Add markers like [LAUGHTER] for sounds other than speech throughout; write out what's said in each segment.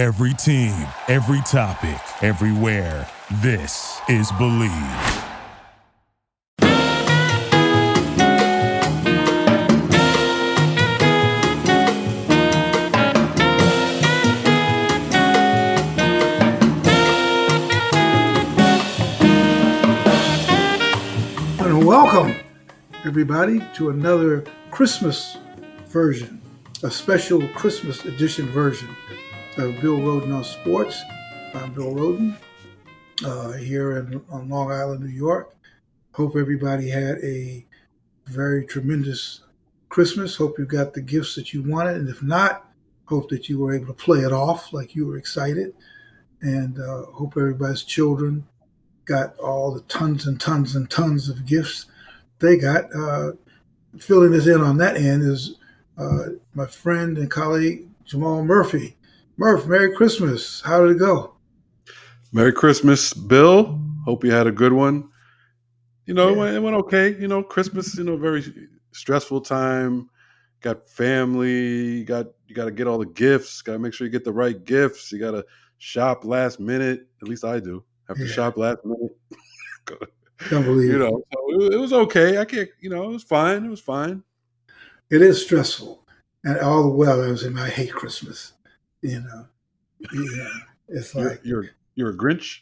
Every team, every topic, everywhere. This is Bleav. And welcome, everybody, to another Christmas version, a special Christmas edition version of Bill Rhoden on Sports. I'm Bill Rhoden uh, here in, on Long Island, New York. Hope everybody had a very tremendous Christmas. Hope you got the gifts that you wanted. And if not, hope that you were able to play it off like you were excited. And uh, hope everybody's children got all the tons and tons and tons of gifts they got. Uh, filling us in on that end is uh, my friend and colleague Jamal Murphy. Murph, Merry Christmas. How did it go? Merry Christmas, Bill. Hope you had a good one. You know, it, went, it went okay. You know, Christmas, you know, very stressful time. Got family. You got you got to get all the gifts. Got to make sure you get the right gifts. You got to shop last minute. At least I do. Have to Yeah. shop last minute. [LAUGHS] Can't believe you it. know, so it, it was okay. I can't. You know, it was fine. It was fine. It is stressful. And all the while I was in my hate Christmas. You know. Yeah. It's You're like you're, you're a Grinch.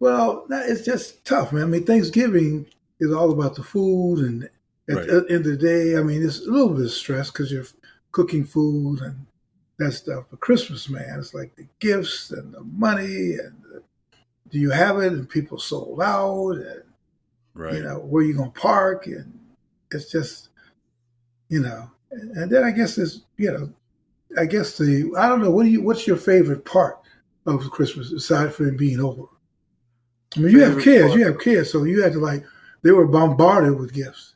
Well, it's just tough, man. I mean, Thanksgiving is all about the food, and at Right. the end of the day, I mean, it's a little bit of stress because you're cooking food and that stuff. But Christmas, man, it's like the gifts and the money, and the, do you have it? And people sold out, and Right. you know where you gonna park, and it's just, you know. And, and then I guess it's, you know, I guess the I don't know. What do you? What's your favorite part of Christmas aside from it being over? I mean, you have kids. part? You have kids, so you had to like they were bombarded with gifts.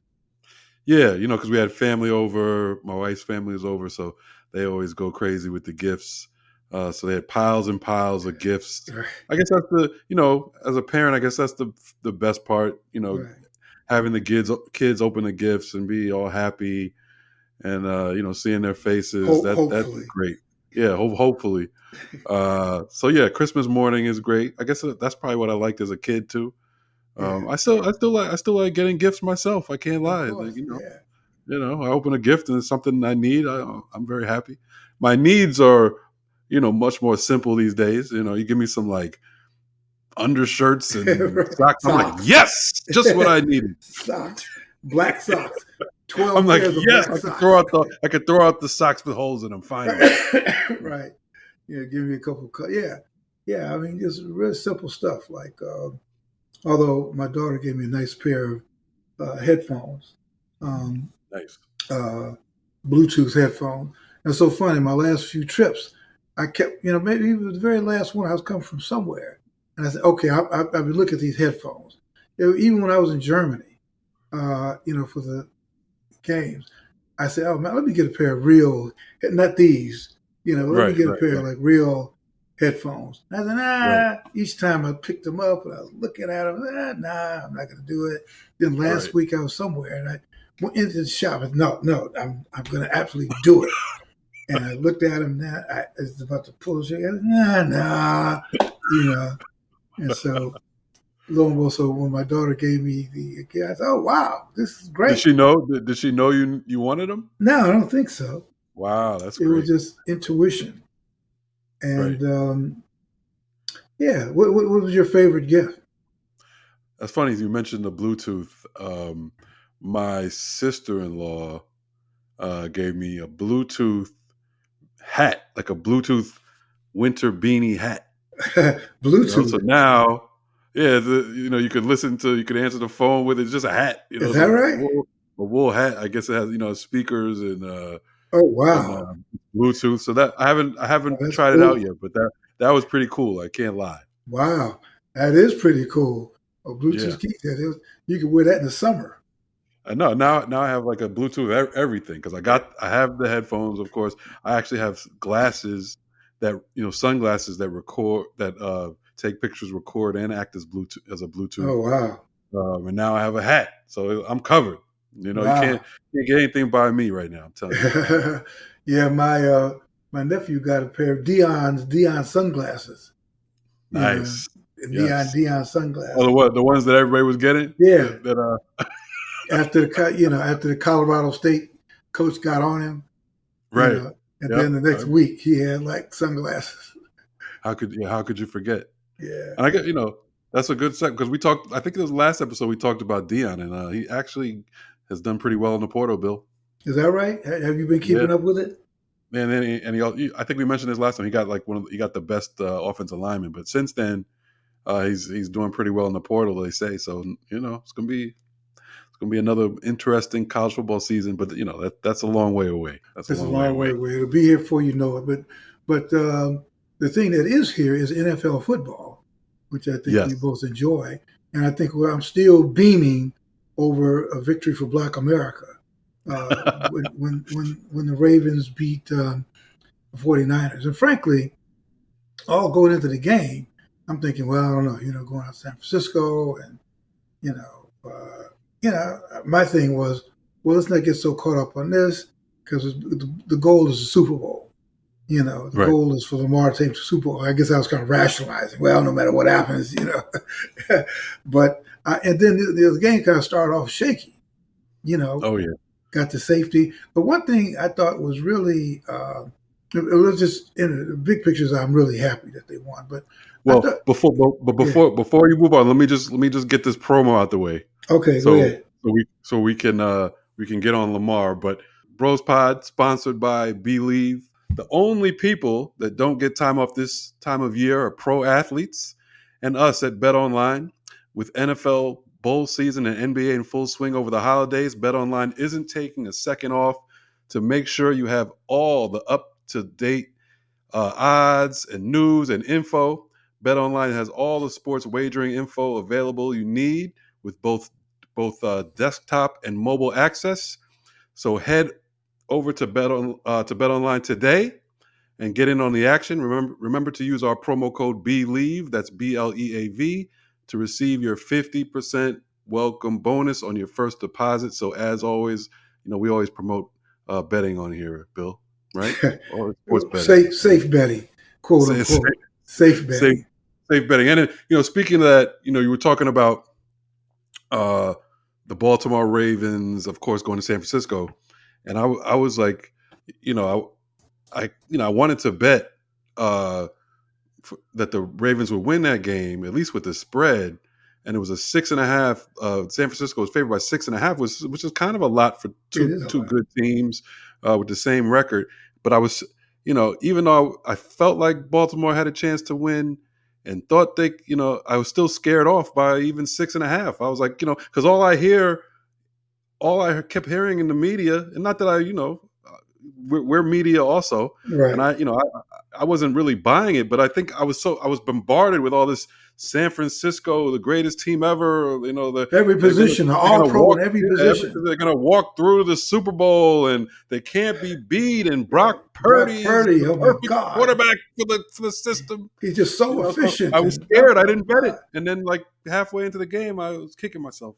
Yeah, you know, because we had family over. My wife's family is over, so they always go crazy with the gifts. Uh, so they had piles and piles of gifts. I guess that's the, you know, as a parent, I guess that's the the best part. You know, Right. having the kids kids open the gifts and be all happy, and uh, you know, seeing their faces. Ho- that that's great. Yeah, ho- hopefully. Uh, so yeah, Christmas morning is great. I guess that's probably what I liked as a kid too. Um, Yeah. I still, I still like, I still like getting gifts myself. I can't lie. course, Like, you know, yeah. you know, I open a gift and it's something I need. I, I'm very happy. My needs are, you know, much more simple these days. You know, you give me some like undershirts and [LAUGHS] Right. socks. I'm like, Socks. yes, just what I [LAUGHS] needed. Socks, black socks, twelve. I'm like, yes, I could throw out the, I could throw out the socks with holes in them. Finally, [COUGHS] right. Yeah, give me a couple. Co- yeah, yeah. I mean, just real simple stuff. Like, um, although my daughter gave me a nice pair of uh, headphones, um, nice. uh, Bluetooth headphones. And so funny. My last few trips, I kept, you know, maybe it was the very last one. I was coming from somewhere, and I said, okay, I, I, I've been looking at these headphones. You know, even when I was in Germany, uh, you know, for the games, I said, oh man, let me get a pair of real, not these, you know, let Right, me get right, a pair of like real headphones. And I said, nah. Right. Each time I picked them up and I was looking at them, ah, nah, I'm not going to do it. Then last Right. week I was somewhere and I went into the shop and no, no, I'm, I'm going to absolutely do it. And I looked at him now, I was about to pull the trigger. Nah, nah, you know. And so, lo and behold, so when my daughter gave me the gift, I said, oh, wow, this is great. Did she know? Did, did she know you you wanted them? no, I don't think so. Wow, that's It great. was just intuition. And um, yeah, what, what, what was your favorite gift? That's funny. You mentioned the Bluetooth. Um, my sister in law uh, gave me a Bluetooth hat, like a Bluetooth winter beanie hat. You [LAUGHS] know, Bluetooth. so now, yeah, the, you know, you could listen to, you could answer the phone with it. It's just a hat. You know, Is that it's a right? Wool, a wool hat. I guess it has, you know, speakers and, uh, oh, and wow. uh, Bluetooth. So that I haven't, I haven't Oh, tried it out yet, but that that was pretty cool. I can't lie. Wow. That is pretty cool. A Bluetooth Yeah. keypad. It You can wear that in the summer. I know now. Now I have like a Bluetooth everything because I got I have the headphones. Of course, I actually have glasses that you know sunglasses that record that uh take pictures, record, and act as Bluetooth as a Bluetooth. Oh, wow. Um, and now I have a hat, so I'm covered. You know, Wow. you can't, can't get anything by me right now. I'm telling you. [LAUGHS] yeah, my uh, my nephew got a pair of Deion's Deion sunglasses. You know, Nice. Deion Yes. Deion sunglasses. Oh, the what? The ones that everybody was getting? Yeah. That uh, [LAUGHS] After the you know after the Colorado State coach got on him, you right. know, and Yep. then the next week he had like sunglasses. How could yeah, how could you forget? Yeah. And I get you know that's a good set because we talked. I think it was last episode we talked about Deion, and uh, he actually has done pretty well in the portal Bill. Is that right? Have you been keeping Yeah. up with it? And then he, and he, I think we mentioned this last time. He got like one of the, he got the best uh, offensive lineman, but since then, uh, he's he's doing pretty well in the portal. They say so. You know, it's gonna be it's gonna be another interesting college football season. But you know that that's a long way away. That's It's a long, way away. away. It'll be here before you know it. But but um, the thing that is here is NFL football, which I think Yes. we both enjoy, and I think well, I'm still beaming over a victory for Black America uh, [LAUGHS] when, when when when the Ravens beat um, the 49ers. And frankly, all going into the game, I'm thinking, well, I don't know, you know, going out to San Francisco and you know, uh, you know, my thing was, well, let's not get so caught up on this because the, the goal is the Super Bowl. You know, the Right. goal is for Lamar to take the Super Bowl. I guess I was kind of rationalizing. Well, no matter what happens, you know. [LAUGHS] but uh, and then the, the game kind of started off shaky. You know, Oh yeah. got the safety. But one thing I thought was really, uh, it was just in the big pictures. I'm really happy that they won. But Well, thought- before but, before before you move on, let me just let me just get this promo out the way. okay, So- so we so we can uh we can get on Lamar. But Bros Pod sponsored by Bleav. The only people that don't get time off this time of year are pro athletes and us at Bet Online. With NFL bowl season and NBA in full swing over the holidays, Bet Online isn't taking a second off to make sure you have all the up to date uh, odds and news and info. Bet Online has all the sports wagering info available you need with both both uh, desktop and mobile access. So head over to bet on uh, to bet online today and get in on the action. Remember remember to use our promo code BLEAV, that's B L E A V, to receive your 50% welcome bonus on your first deposit. So as always, you know, we always promote uh, betting on here, Bill, right? [LAUGHS] Or sports betting. Safe, safe betting, quote Safe- unquote. Safe, betting. safe, safe betting. And you know, speaking of that, you know, you were talking about uh, the Baltimore Ravens, of course, going to San Francisco, and I, I was like, you know, I, I, you know, I wanted to bet uh, that the Ravens would win that game at least with the spread, and it was a six and a half. Uh, San Francisco was favored by six and a half, which, which is kind of a lot for two two lot. good teams uh, with the same record. But I was, you know, even though I felt like Baltimore had a chance to win and thought they, you know, I was still scared off by even six and a half. I was like, you know, because all I hear, all I kept hearing in the media, and not that I, you know, uh, we're, we're media also, Right. and I, you know, I, I wasn't really buying it, but I think I was so I was bombarded with all this San Francisco, the greatest team ever, you know, the every gonna- position, they're all gonna pro walk- in every position. They're going to walk through the Super Bowl, and they can't be beat. And Brock Purdy, Purdy, is the oh my God. quarterback for the for the system. He's just so You know, so efficient. I was scared. I didn't bet it, and then like halfway into the game, I was kicking myself.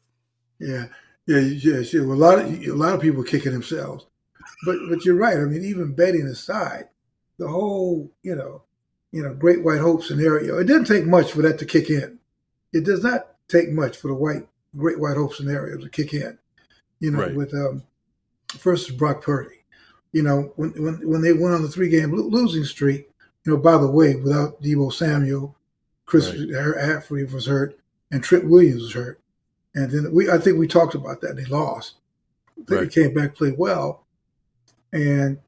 Yeah, yeah, yeah. Sure. Well, a lot of a lot of people kicking themselves, but but you're right. I mean, even betting aside, the whole you know, you know, Great White Hope scenario. It didn't take much for that to kick in. It does not take much for the white Great White Hope scenario to kick in. You know, Right. with um, first is Brock Purdy. You know, when when when they went on the three game losing streak. You know, by the way, without Deebo Samuel, Chris Right. Was hurt, and Trent Williams was hurt. And then we, I think we talked about that. They lost. Then Right. they came back, played well, and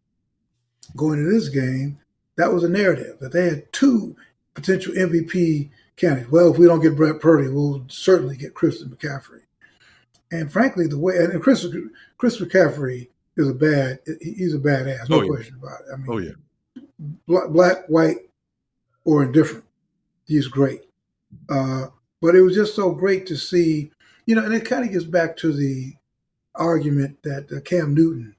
going into this game, that was a narrative that they had two potential MVP candidates. Well, if we don't get Brett Purdy, we'll certainly get Christian McCaffrey. And frankly, the way and Chris Chris McCaffrey is a bad he's a badass, no Oh, yeah. question about it. I mean, Oh yeah, black, black, white, or indifferent. He's great. Uh, but it was just so great to see, you know, and it kind of gets back to the argument that uh, Cam Newton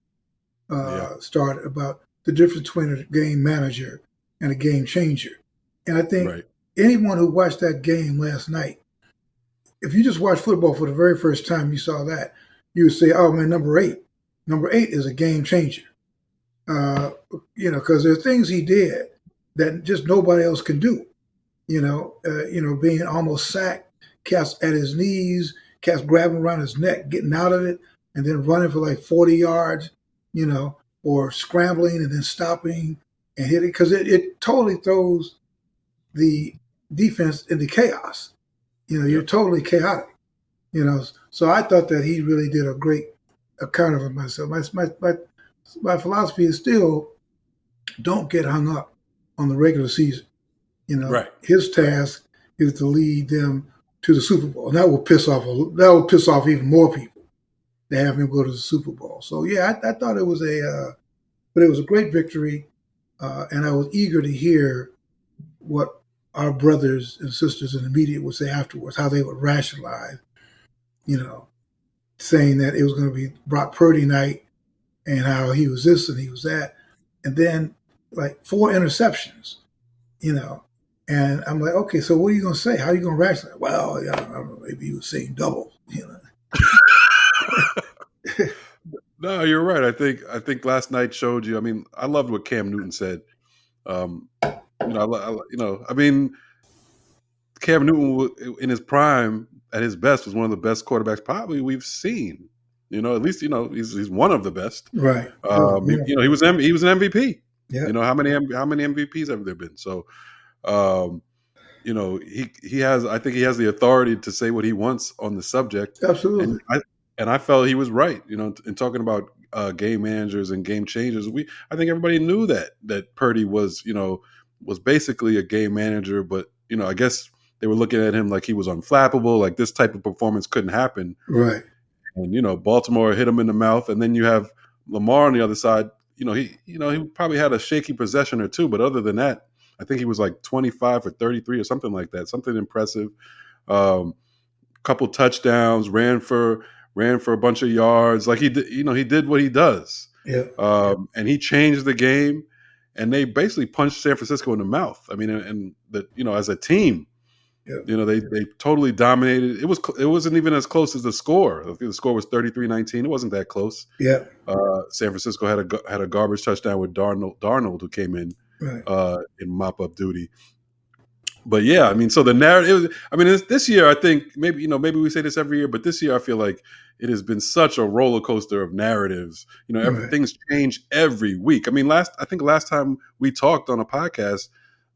uh, Yeah. started about the difference between a game manager and a game changer. And I think right. anyone who watched that game last night, if you just watched football for the very first time, you saw that, you would say, oh man, number eight. Number eight is a game changer. Uh, you know, because there are things he did that just nobody else can do. You know, uh, you know, being almost sacked, cast at his knees, cast grabbing around his neck, getting out of it, and then running for like 40 yards, you know, or scrambling and then stopping and hitting because it, it totally throws the defense into chaos. You know, you're totally chaotic. You know, so I thought that he really did a great account of myself. My, my, my, my philosophy is still don't get hung up on the regular season. You know, Right. his task is to lead them to the Super Bowl, and that will piss off a, that will piss off even more people to have him go to the Super Bowl. So yeah, I, I thought it was a, uh, but it was a great victory, uh, and I was eager to hear what our brothers and sisters in the media would say afterwards, how they would rationalize, you know, saying that it was going to be Brock Purdy night and how he was this and he was that, and then like four interceptions, you know. And I'm like, okay, so what are you going to say? How are you going to rationalize? Well, yeah, I don't know, maybe he was saying double, you know. [LAUGHS] No, you're right. I think I think last night showed you. I mean, I loved what Cam Newton said. Um, you know, I, I, you know, I mean, Cam Newton in his prime, at his best, was one of the best quarterbacks probably we've seen. You know, at least you know he's he's one of the best. Right. Um, yeah. You know, he was M- he was an MVP. Yeah. You know how many M- how many MVPs have there been? So, um, you know, he he has. I think he has the authority to say what he wants on the subject. Absolutely. And I and I felt he was right. You know, in talking about uh, game managers and game changers, we I think everybody knew that that Purdy was you know was basically a game manager, but you know I guess they were looking at him like he was unflappable, like this type of performance couldn't happen. right. And you know Baltimore hit him in the mouth, and then you have Lamar on the other side. You know he you know he probably had a shaky possession or two, but other than that, I think he was like twenty five or thirty three or something like that, something impressive. Um, couple touchdowns, ran for ran for a bunch of yards. Like he did, you know, he did what he does, Yeah. um, and he changed the game. And they basically punched San Francisco in the mouth. I mean, and, and the you know, as a team, Yeah. you know, they they totally dominated. It was it wasn't even as close as the score. I think the score was 33-19. It wasn't that close. Yeah. Uh, San Francisco had a had a garbage touchdown with Darnold Darnold who came in Right. uh, in mop up duty. But yeah, I mean, so the narrative. I mean, this, this year, I think maybe you know, maybe we say this every year, but this year, I feel like it has been such a roller coaster of narratives. You know, Right. everything's changed every week. I mean, last I think last time we talked on a podcast,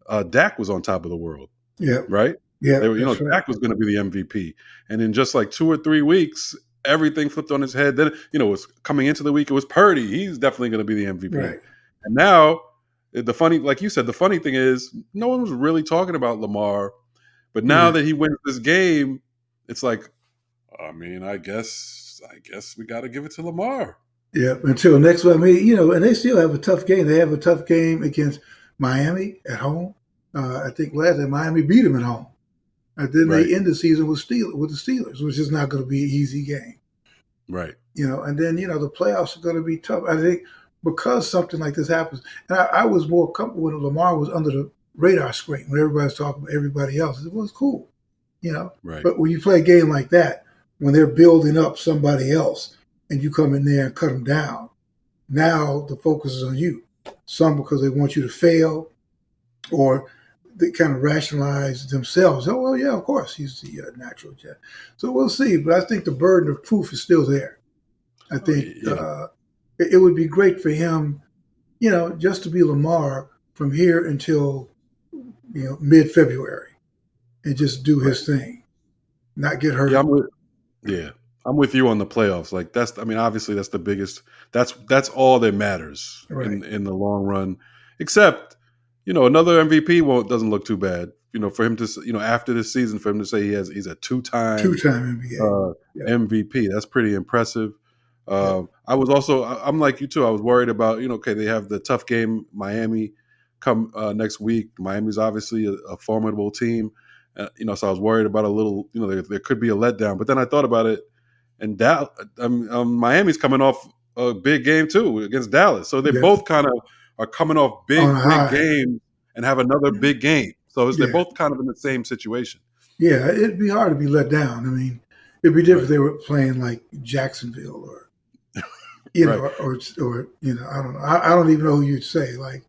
uh, Dak was on top of the world, Yeah. right? Yeah. They were, you know, right. Dak was going to be the MVP, and in just like two or three weeks, everything flipped on his head. Then you know, it was coming into the week, it was Purdy. He's definitely going to be the MVP. Right. And now, the funny, like you said, the funny thing is, no one was really talking about Lamar. But now Yeah. that he wins this game, it's like, I mean, I guess, I guess we got to give it to Lamar. Yeah. Until next one. I mean, you know, and they still have a tough game. They have a tough game against Miami at home. Uh, I think last time Miami beat them at home. And then Right. they end the season with Steel with the Steelers, which is not going to be an easy game. Right. you know, and then you know the playoffs are going to be tough. I think because something like this happens, and I, I was more comfortable when Lamar was under the radar screen when everybody's talking about everybody else. It was cool, you know. Right. But when you play a game like that, when they're building up somebody else, and you come in there and cut them down, now the focus is on you. Some because they want you to fail, or they kind of rationalize themselves. Oh well, yeah, of course he's the uh, natural jet. So we'll see. But I think the burden of proof is still there. I think yeah. uh, it, would be great for him, you know, just to be Lamar from here until you know mid February, and just do his thing, not get hurt. Yeah, I'm with, yeah, I'm with you on the playoffs. Like that's, I mean, obviously that's the biggest. That's that's all that matters in Right. in the long run. Except, you know, another MVP won't doesn't look too bad. You know, for him to, you know, after this season, for him to say he has he's a two time Two-time NBA. uh, Yeah. MVP. That's pretty impressive. Um, I was also, I'm like you too. I was worried about, you know, okay, they have the tough game, Miami, come uh, next week. Miami's obviously a, a formidable team, uh, you know, so I was worried about a little, you know, there, there could be a letdown. But then I thought about it, and Dal- um, um, Miami's coming off a big game too against Dallas, so they Yeah. both kind of are coming off big, high. big games and have another big game. So it's, they're both kind of in the same situation. yeah, it'd be hard to be let down. I mean, it'd be different if they were playing like Jacksonville or you know, or, or you know, I don't know. I, I don't even know who you'd say like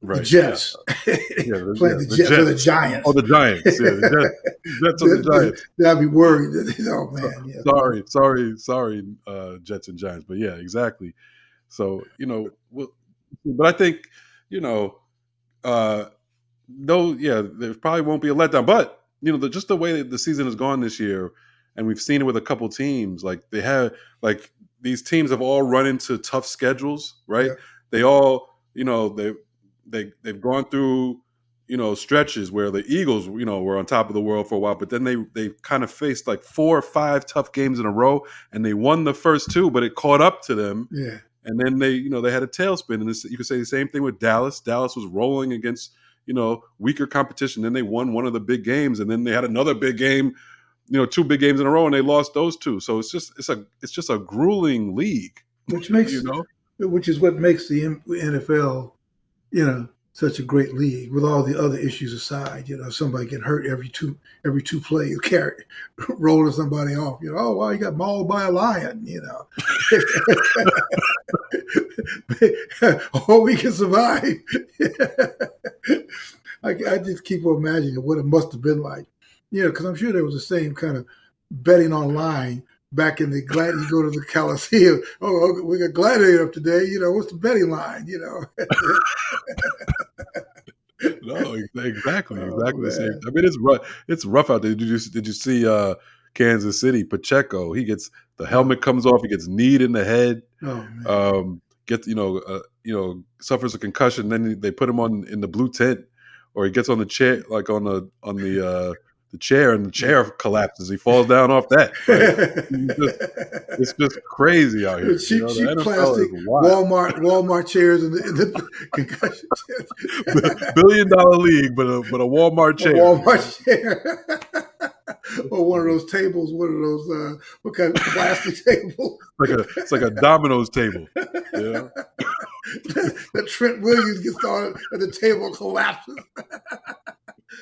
Right. the Jets Yeah, the, [LAUGHS] playing yeah, the, Jets, or the Giants. Oh, the Giants. Yeah, the Jets, [LAUGHS] Jets or the Giants. I'd be worried. That, [LAUGHS] oh man, yeah. Sorry, sorry, sorry, uh, Jets and Giants. But yeah, exactly. So you know, well, but I think you know, uh, no, yeah, there probably won't be a letdown. But you know, the, just the way that the season has gone this year, and we've seen it with a couple teams. Like they have, like these teams have all run into tough schedules, right? Yeah. They all, you know, they they they've gone through you know stretches where the Eagles you know were on top of the world for a while, but then they they kind of faced like four or five tough games in a row, and they won the first two, but it caught up to them, yeah, and then they you know they had a tailspin, and this, you could say the same thing with Dallas. Dallas was rolling against you know weaker competition, then they won one of the big games, and then they had another big game. You know, two big games in a row, and they lost those two. So it's just it's a it's just a grueling league. which makes You know, which is what makes the NFL, you know, such a great league. With all the other issues aside, you know, somebody get hurt every two every two plays, [LAUGHS] carry rolling somebody off. You know, oh well, you got mauled by a lion. You know, [LAUGHS] or oh, we can survive. [LAUGHS] I, I just keep on imagining what it must have been like. You know, because I'm sure there was the same kind of betting online back in the glad you go to the Coliseum. [LAUGHS] Oh, okay, we got gladiator up today. You know, what's the betting line? You know, [LAUGHS] no, [LAUGHS] ex- exactly, Oh, exactly the same. I mean, it's rough. It's rough out there. Did you did you see uh, Kansas City Pacheco? He gets the helmet comes off. He gets kneed in the head. oh Um, gets you know uh, you know suffers a concussion. Then they put him on in the blue tent, or he gets on the chair like on the on the uh, the chair, and the chair collapses. He falls down off that. [LAUGHS] Like, it's just crazy out here. cheap, you know, cheap plastic. Walmart Walmart chairs in the, the [LAUGHS] concussion chairs. [LAUGHS] billion dollar league, but a but a Walmart A chair. Walmart chair. or one of those tables, one of those uh, what kind of plastic table like a it's like a Domino's table. Yeah. that Trent Williams gets on and the table collapses.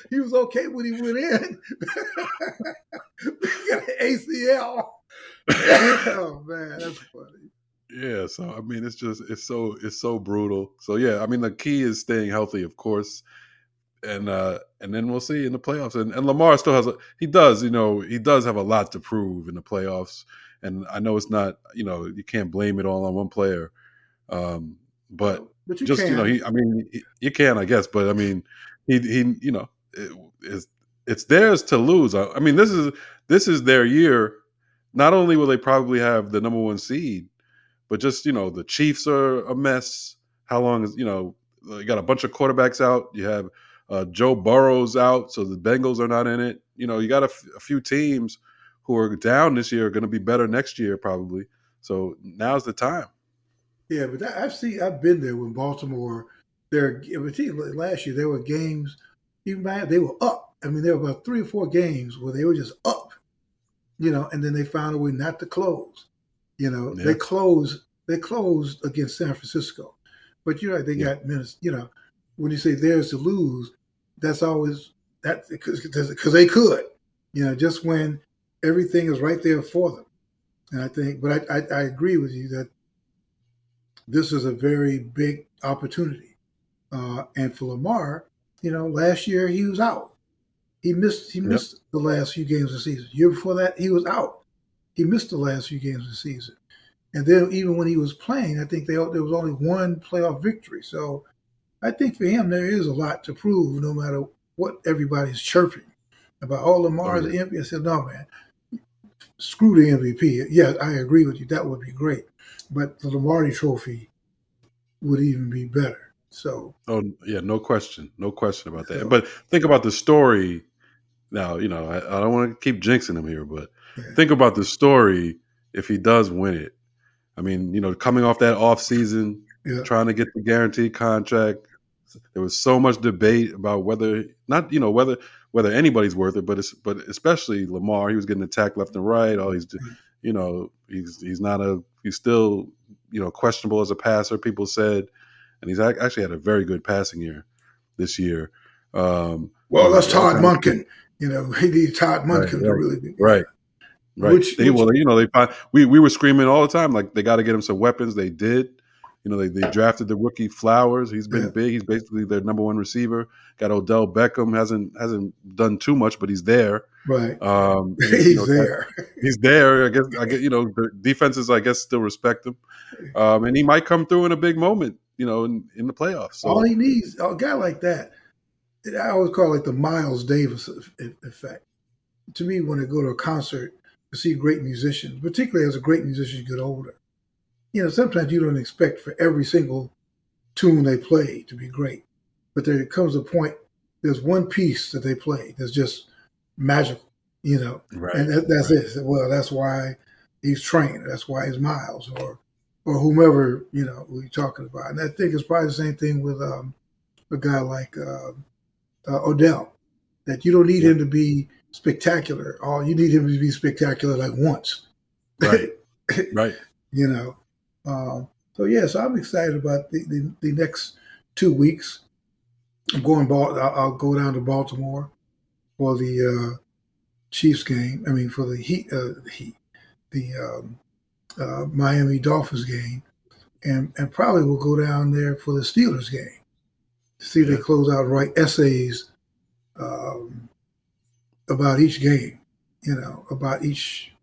He was okay when he went in. [LAUGHS] he got an ACL. [LAUGHS] oh man, that's funny. Yeah, so I mean, it's just it's so it's so brutal. So yeah, I mean, the key is staying healthy, of course, and uh and then we'll see in the playoffs. And, and Lamar still has a he does you know he does have a lot to prove in the playoffs. And I know it's not you know you can't blame it all on one player, um, but But you just can. you know he I mean he- you can I guess, but I mean he he you know it, it's theirs to lose. I, I mean this is this is their year. Not only will they probably have the number one seed, but just you know the Chiefs are a mess. How long is you know you got a bunch of quarterbacks out. You have uh, Joe Burrow's out, so the Bengals are not in it. You know you got a, f- a few teams who are down this year are going to be better next year probably. So now's the time. Yeah, but I've seen, I've been there when Baltimore. There, particularly last year, there were games. Even by, they were up. I mean, there were about three or four games where they were just up, you know, and then they found a way not to close. You know, Yeah. they closed. They closed against San Francisco, but you're right. They Yeah. got minutes. You know, when you say theirs to lose, that's always that because they could. You know, just when everything is right there for them. And I think, but I, I, I agree with you that this is a very big opportunity. Uh, and for Lamar, you know, last year he was out. He missed he Yep. missed the last few games of the season. Year before that, he was out. He missed the last few games of the season. And then even when he was playing, I think they, there was only one playoff victory. So I think for him there is a lot to prove, no matter what everybody's chirping about. Oh, Lamar is Oh, the MVP. I said, no, man, screw the MVP. Yeah, I agree with you. That would be great, but the Lombardi Trophy would even be better. So Oh yeah, no question, no question about that. So- But think about the story. Now you know I, I don't want to keep jinxing him here, but Yeah. think about the story if he does win it. I mean, you know, coming off that off season, Yeah. trying to get the guaranteed contract, there was so much debate about whether not you know whether whether anybody's worth it, but it's but especially Lamar. He was getting attacked left and right. Oh, he's mm. you know he's he's not a he's still you know questionable as a passer. People said, and he's actually had a very good passing year this year. Um, well, that's Todd Monken. You know, he needs Todd Monken Right, to really be Right. Right. Which, they, which, well, you know, they find, we we were screaming all the time like they got to get him some weapons. They did. You know, they, they drafted the rookie Flowers. He's been yeah. big. He's basically their number one receiver. Got Odell Beckham. hasn't hasn't done too much, but he's there. Right. Um, [LAUGHS] he's you know, there. He's there. I guess. I guess you know the defenses. I guess still respect him, um, and he might come through in a big moment. You know, in, in the playoffs. So. All he needs a guy like that. I always call it the Miles Davis effect. To me, when I go to a concert to see great musicians, particularly as a great musician get older, you know, sometimes you don't expect for every single tune they play to be great, but there comes a point. There's one piece that they play that's just magical, you know, right. and that, that's right. it. Well, that's why he's trained. That's why he's Miles or or whomever you know we're talking about. And I think it's probably the same thing with um, a guy like uh, uh, Odell. That you don't need yeah. him to be spectacular. All you need him to be spectacular like once. Right. [LAUGHS] right. You know. Um, so yes, yeah, so I'm excited about the, the, the, next two weeks. I'm going. I'll, I'll go down to Baltimore for the uh, Chiefs game. I mean, for the Heat, uh, the, Heat, the um, uh, Miami Dolphins game, and and probably will go down there for the Steelers game to see if they close out write essays um, about each game, you know, about each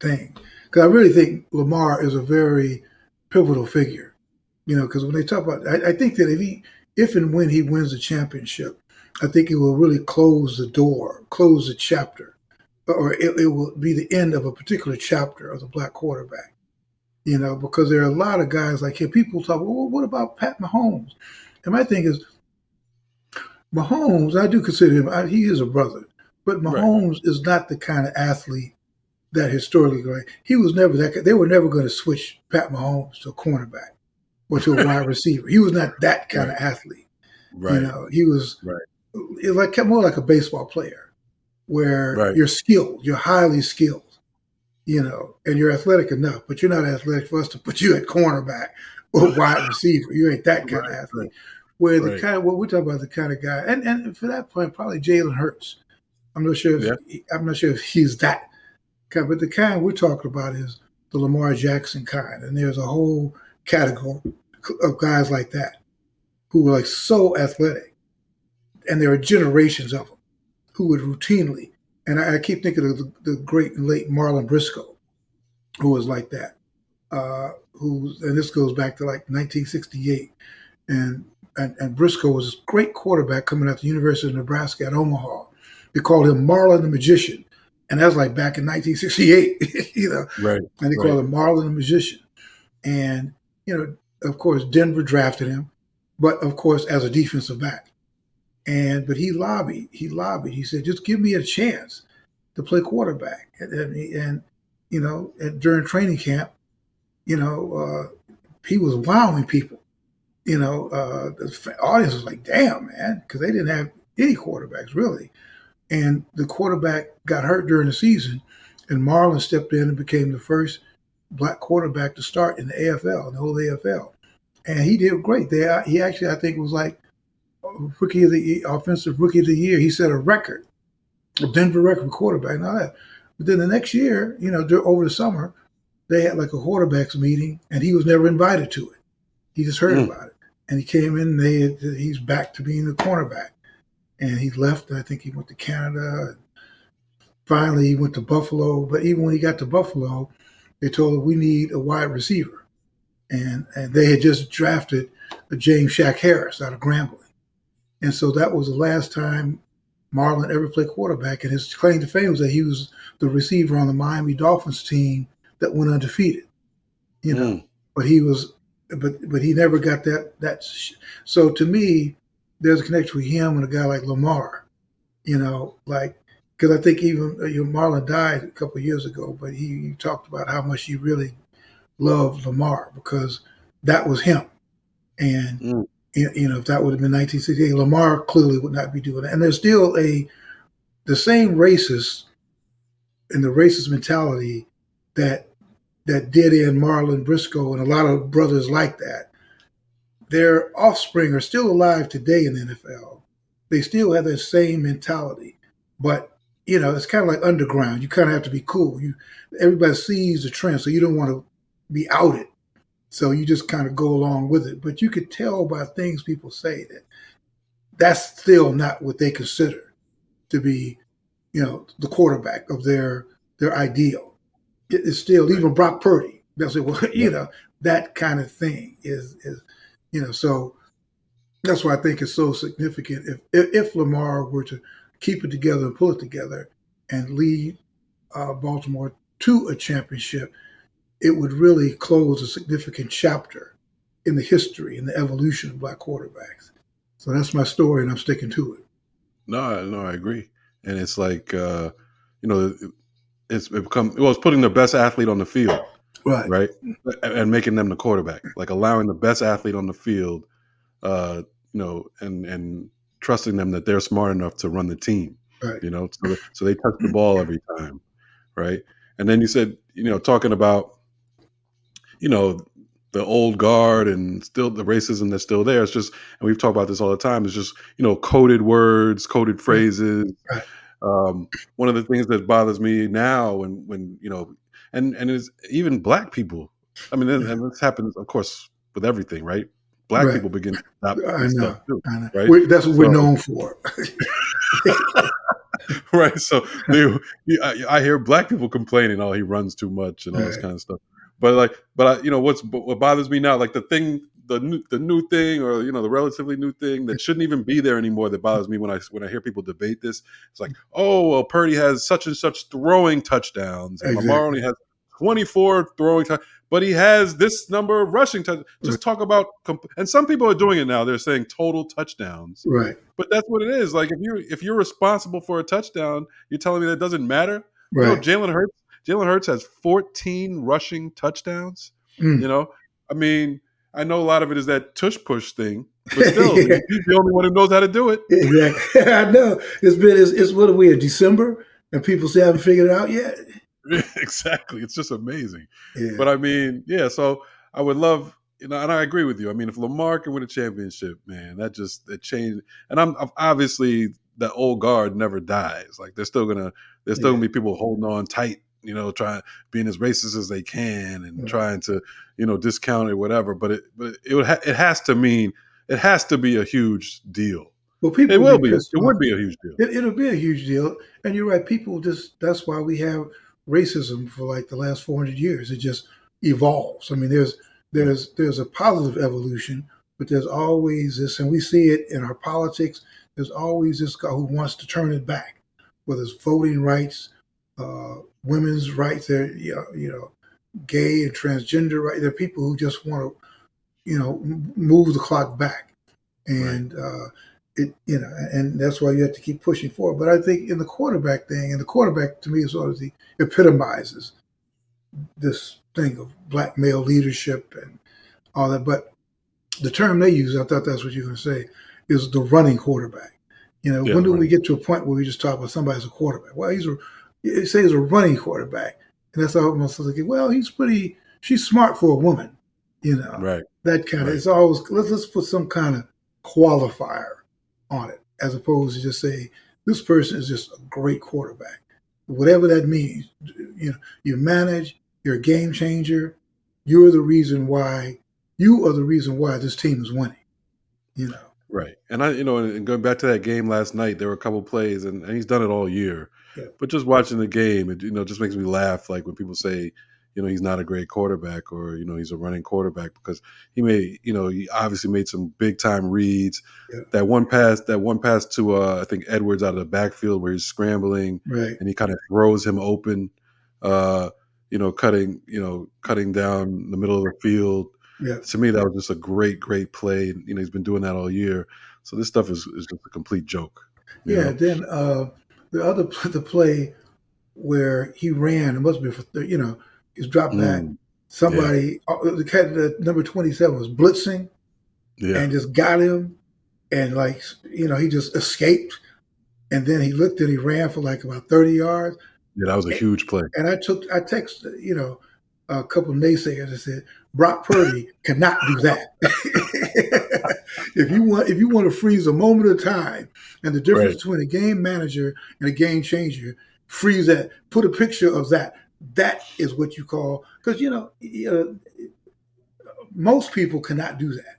thing. Because I really think Lamar is a very pivotal figure, you know. Because when they talk about, I, I think that if he, if and when he wins the championship, I think it will really close the door, close the chapter, or it, it, will be the end of a particular chapter of the black quarterback. You know, because there are a lot of guys like him. People talk, well, what about Pat Mahomes? And my thing is, Mahomes, I do consider him, I, he is a brother, but Mahomes right. is not the kind of athlete that historically, right? He was never that. They were never going to switch Pat Mahomes to a cornerback or to a wide [LAUGHS] receiver. He was not that kind right. of athlete. Right. You know, he was right like more like a baseball player, where right. you're skilled, you're highly skilled, you know, and you're athletic enough, but you're not athletic for us to put you at cornerback or wide receiver. You ain't that kind right. of athlete. Where the right. kind of what we're talking about, the kind of guy, and and for that point, probably Jalen Hurts. I'm not sure. If, yeah. I'm not sure if he's that kind, but the kind we're talking about is the Lamar Jackson kind, and there's a whole category of guys like that who are like so athletic and there are generations of them who would routinely, and I, I keep thinking of the, the, great and late Marlin Briscoe, who was like that. Uh, who and this goes back to like 1968, and, and and Briscoe was a great quarterback coming out the University of Nebraska at Omaha. They called him Marlin the Magician, and that was like back in 1968, [LAUGHS] you know. Right. And they right. called him Marlin the Magician, and you know, of course, Denver drafted him, but of course, as a defensive back. And but he lobbied. He lobbied. He said, "Just give me a chance to play quarterback." And, and, and you know, during training camp, you know, uh, he was wowing people. You know, uh, the audience was like, "Damn, man," because they didn't have any quarterbacks really. And the quarterback got hurt during the season, and Marlin stepped in and became the first black quarterback to start in the AFL, in the whole AFL. And he did great. They, he actually, I think, was like rookie of the offensive rookie of the year. He set a record, a Denver record quarterback, and all that. But then the next year, you know, over the summer, they had like a quarterbacks meeting, and he was never invited to it. He just heard mm. about it, and he came in. And they had, he's back to being a cornerback, and he left. I think he went to Canada. Finally, he went to Buffalo. But even when he got to Buffalo, they told him we need a wide receiver, and and they had just drafted James Shack Harris out of Grambling. And so that was the last time Marlin ever played quarterback. And his claim to fame was that he was the receiver on the Miami Dolphins team that went undefeated. You know, mm. but he was, but but he never got that. That so to me, there's a connection with him and a guy like Lamar. You know, like because I think even uh, you know, Marlin died a couple years ago, but he, he talked about how much he really loved Lamar because that was him. And mm you know, if that would have been 1968, Lamar clearly would not be doing that. And there's still a the same racist and the racist mentality that that did in Marlin Briscoe and a lot of brothers like that. Their offspring are still alive today in the NFL. They still have that same mentality, but you know, it's kind of like underground. You kind of have to be cool. You everybody sees the trend, so you don't want to be outed. So you just kind of go along with it. But you could tell by things people say that that's still not what they consider to be, you know, the quarterback of their their ideal. It is still even Brock Purdy. They'll [LAUGHS] say, well, you know, that kind of thing is is, you know, so that's why I think it's so significant. If if, if Lamar were to keep it together and pull it together and lead uh, Baltimore to a championship, it would really close a significant chapter in the history and the evolution of black quarterbacks. So that's my story, and I'm sticking to it. No, no, I agree. And it's like, uh, you know, it's it become well, it's putting the best athlete on the field, right? Right, and making them the quarterback, like allowing the best athlete on the field, uh, you know, and and trusting them that they're smart enough to run the team, right? You know, so so they touch the ball every time, right? And then you said, you know, talking about, you know, the old guard and still the racism that's still there. It's just, and we've talked about this all the time. It's just, you know, coded words, coded phrases. Um, one of the things that bothers me now, when when you know, and and it's even black people. I mean, and, this happens, of course, with everything, right? Black Right. people begin to stop I know. stuff too, I know. right? We're- that's what we're known for. [LAUGHS] right? So they, I, I hear black people complaining, "Oh, he runs too much" and all this kind of stuff. But like, but I, you know, what's what bothers me now, like the thing, the new, the new thing, or you know, the relatively new thing that shouldn't even be there anymore. That bothers me when I when I hear people debate this. It's like, oh, well, Purdy has such and such throwing touchdowns, and Lamar only has twenty four throwing touchdowns. But he has this number of rushing touchdowns. Just Right. talk about, comp- and some people are doing it now. They're saying total touchdowns. right. But that's what it is. Like if you if you're responsible for a touchdown, you're telling me that doesn't matter. You know, Jalen Hurts. Jalen Hurts has 14 rushing touchdowns. Mm. You know, I mean, I know a lot of it is that tush push thing, but [LAUGHS] still, he's the only one who knows how to do it. Exactly. [LAUGHS] I know. It's been it's, it's what are we in December and people still haven't figured it out yet. [LAUGHS] exactly. It's just amazing. Yeah. But I mean, yeah. So I would love, you know, and I agree with you. I mean, if Lamar can win a championship, man, that just it changed. And I'm I'm- obviously the old guard never dies. Like they're still gonna there's still Yeah. gonna be people holding on tight, you know, trying being as racist as they can and Right. trying to you know discount it, whatever. But it but it would ha- it has to mean it has to be a huge deal. well, people It will be. It would be a huge deal. It, it'll be a huge deal. And you're right. People just, that's why we have racism for like the last 400 years. It just evolves. I mean, there's, there's, there's a positive evolution, but there's always this, and we see it in our politics. There's always this guy who wants to turn it back, whether it's voting rights, uh, women's rights, there, you know, you know, gay and transgender rights. There are people who just want to, you know, move the clock back. And, uh, it you know, and that's why you have to keep pushing forward. But I think in the quarterback thing, and the quarterback to me is sort of the epitomizes this thing of black male leadership and all that. But the term they use, I thought that's what you were going to say, is the running quarterback. You know, Yeah, when do we get to a point where we just talk about somebody as a quarterback? Well, he's a, say he's a running quarterback, and that's how I almost like, well, he's pretty, she's smart for a woman, you know Right. that kind of Right. it's always let's let's put some kind of qualifier on it as opposed to just say this person is just a great quarterback whatever that means you know you manage you're a game changer you're the reason why you are the reason why this team is winning you know Right. And I, you know, and going back to that game last night, there were a couple plays, and, and he's done it all year. Yeah. But just watching the game, it you know just makes me laugh. Like when people say, you know, he's not a great quarterback, or you know, he's a running quarterback because he made, you know, he obviously made some big time reads. Yeah. That one pass, that one pass to uh, I think Edwards out of the backfield where he's scrambling right and he kind of throws him open. Uh, you know, cutting, you know, cutting down the middle of the field yeah to me that was just a great great play you know he's been doing that all year so this stuff is, is just a complete joke yeah know? then uh the other [LAUGHS] the play where he ran it must be for you know he's dropped back. Mm, somebody uh, the cat the number 27 was blitzing yeah. and just got him and like you know he just escaped. And then he looked and he ran for like about 30 yards. Yeah that was a huge play. and i took i texted you know a couple naysayers and said brock purdy cannot do that. [LAUGHS] If you want if you want to freeze a moment of time And the difference Right. between a game manager and a game changer, freeze that, put a picture of that. That is what you call because you know uh, most people cannot do that.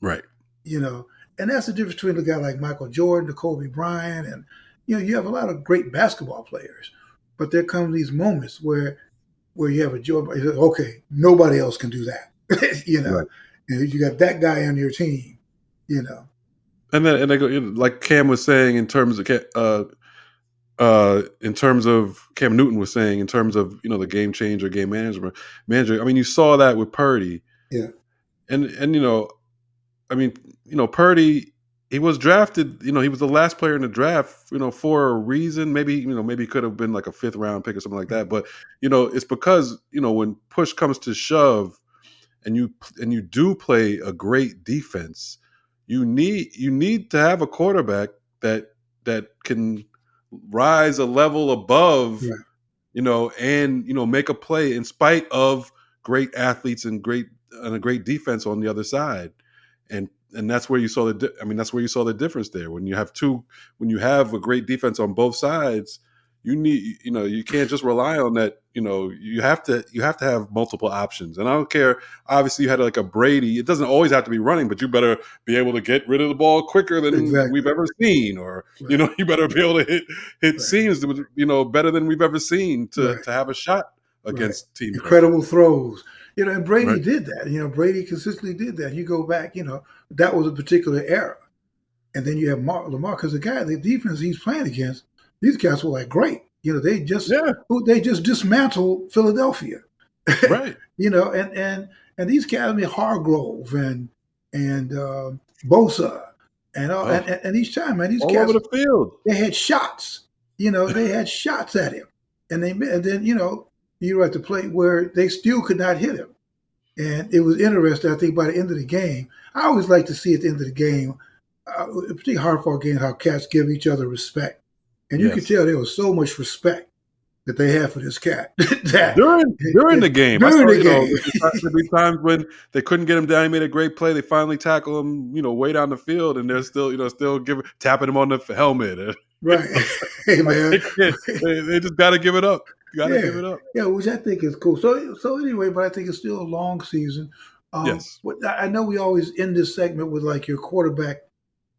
Right. You know, and that's the difference between a guy like Michael Jordan, the Kobe Bryant, and you know you have a lot of great basketball players, but there come these moments where where you have a say, Okay, nobody else can do that. [LAUGHS] you know, Right. and you got that guy on your team. You know, and then and they go like Cam was saying in terms of uh uh in terms of Cam Newton was saying in terms of you know the game changer game management manager I mean you saw that with Purdy. Yeah. and and you know I mean you know Purdy he was drafted you know he was the last player in the draft you know for a reason. Maybe you know maybe he could have been like a fifth round pick or something like that. But you know it's because you know when push comes to shove and you and you do play a great defense you need you need to have a quarterback that that can rise a level above Right. you know and you know make a play in spite of great athletes and great and a great defense on the other side and and that's where you saw the di- i mean that's where you saw the difference there when you have two when you have a great defense on both sides you need you know you can't just rely on that you know you have to you have to have multiple options and i don't care obviously you had like a brady it doesn't always have to be running but you better be able to get rid of the ball quicker than Exactly. we've ever seen or Right. you know you better be able to hit hit Right. seams you know better than we've ever seen to Right. to have a shot against teams incredible throws. You know, and Brady did that. You know, Brady consistently did that. You go back, you know, that was a particular era. And then you have Mark Lamar, because the guy, the defense he's playing against, these guys were like great. You know, they just yeah they just dismantled Philadelphia. [LAUGHS] right you know, and and and these guys, I mean Hargrave and and uh, Bosa and, all, Oh. and and each time, man, these all guys over the field they had shots. You know, they [LAUGHS] had shots at him, and they and then you know you were at the plate where they still could not hit him, and it was interesting. I think by the end of the game, I always like to see at the end of the game, uh, particularly hard fought game, how cats give each other respect, and you Yes. could tell there was so much respect that they had for this cat. [LAUGHS] that during during the game. During saw, the you know, game. be [LAUGHS] times when they couldn't get him down. He made a great play. They finally tackle him, you know, way down the field, and they're still, you know, still giving tapping him on the helmet. [LAUGHS] right, hey man, they, they- they just got to give it up. You got to Yeah. give it up. Yeah, which I think is cool. So, so anyway, but I think it's still a long season. Um, Yes. I I know we always end this segment with like your quarterback,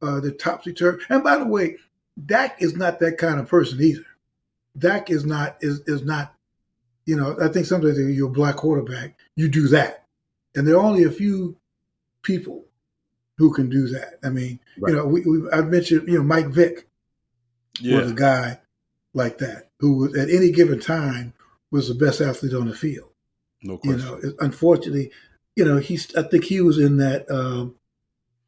uh, the topsy turvy. And by the way, Dak is not that kind of person either. Dak is not is is not. You know, I think sometimes if you're a black quarterback, you do that, and there are only a few people who can do that. I mean, Right. you know, we, we I mentioned you know Mike Vick was a guy like that who at any given time was the best athlete on the field. no You know, unfortunately, you know, he's I think he was in that um,